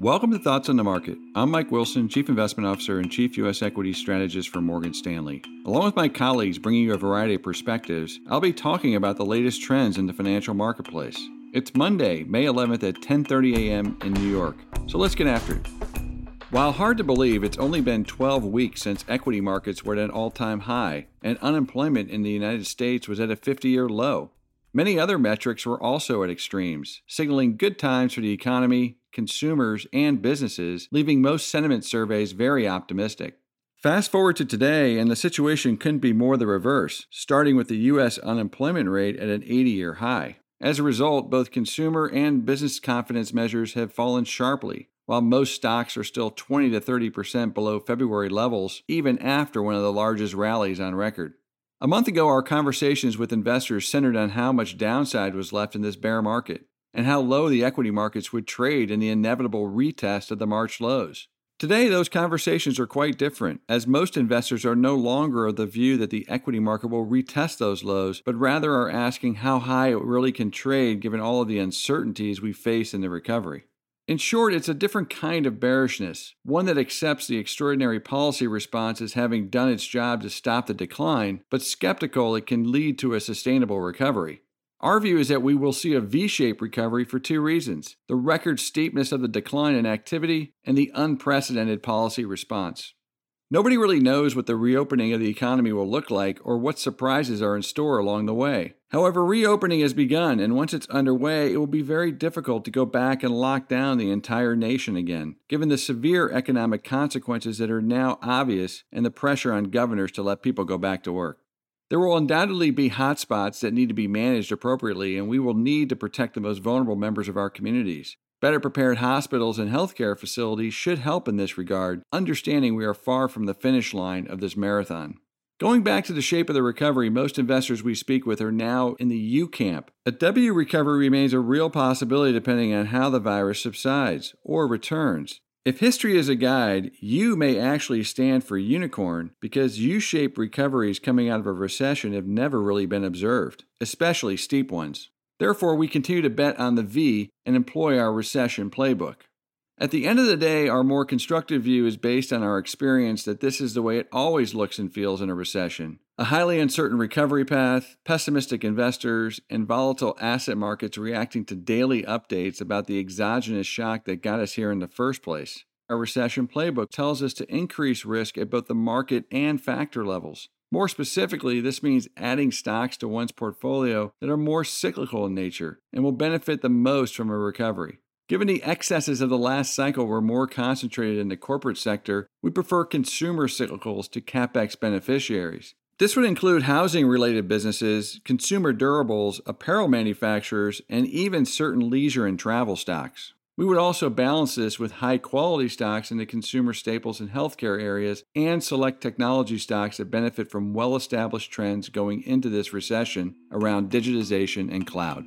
Welcome to Thoughts on the Market. I'm Mike Wilson, Chief Investment Officer and Chief U.S. Equity Strategist for Morgan Stanley. Along with my colleagues bringing you a variety of perspectives, I'll be talking about the latest trends in the financial marketplace. It's Monday, May 11th at 10:30 a.m. in New York. So let's get after it. While hard to believe, it's only been 12 weeks since equity markets were at an all-time high and unemployment in the United States was at a 50-year low. Many other metrics were also at extremes, signaling good times for the economy, consumers, and businesses, leaving most sentiment surveys very optimistic. Fast forward to today, and the situation couldn't be more the reverse, starting with the U.S. unemployment rate at an 80 year high. As a result, both consumer and business confidence measures have fallen sharply, while most stocks are still 20 to 30 percent below February levels, even after one of the largest rallies on record. A month ago, our conversations with investors centered on how much downside was left in this bear market and how low the equity markets would trade in the inevitable retest of the March lows. Today, those conversations are quite different, as most investors are no longer of the view that the equity market will retest those lows, but rather are asking how high it really can trade given all of the uncertainties we face in the recovery. In short, it's a different kind of bearishness, one that accepts the extraordinary policy response as having done its job to stop the decline, but skeptical it can lead to a sustainable recovery. Our view is that we will see a V shaped recovery for two reasons the record steepness of the decline in activity and the unprecedented policy response. Nobody really knows what the reopening of the economy will look like or what surprises are in store along the way. However, reopening has begun, and once it's underway, it will be very difficult to go back and lock down the entire nation again, given the severe economic consequences that are now obvious and the pressure on governors to let people go back to work. There will undoubtedly be hotspots that need to be managed appropriately, and we will need to protect the most vulnerable members of our communities. Better prepared hospitals and healthcare facilities should help in this regard, understanding we are far from the finish line of this marathon. Going back to the shape of the recovery, most investors we speak with are now in the U camp. A W recovery remains a real possibility depending on how the virus subsides or returns. If history is a guide, U may actually stand for unicorn because U shaped recoveries coming out of a recession have never really been observed, especially steep ones. Therefore, we continue to bet on the V and employ our recession playbook. At the end of the day, our more constructive view is based on our experience that this is the way it always looks and feels in a recession. A highly uncertain recovery path, pessimistic investors, and volatile asset markets reacting to daily updates about the exogenous shock that got us here in the first place. Our recession playbook tells us to increase risk at both the market and factor levels. More specifically, this means adding stocks to one's portfolio that are more cyclical in nature and will benefit the most from a recovery. Given the excesses of the last cycle were more concentrated in the corporate sector, we prefer consumer cyclicals to capex beneficiaries. This would include housing related businesses, consumer durables, apparel manufacturers, and even certain leisure and travel stocks. We would also balance this with high quality stocks in the consumer staples and healthcare areas and select technology stocks that benefit from well established trends going into this recession around digitization and cloud.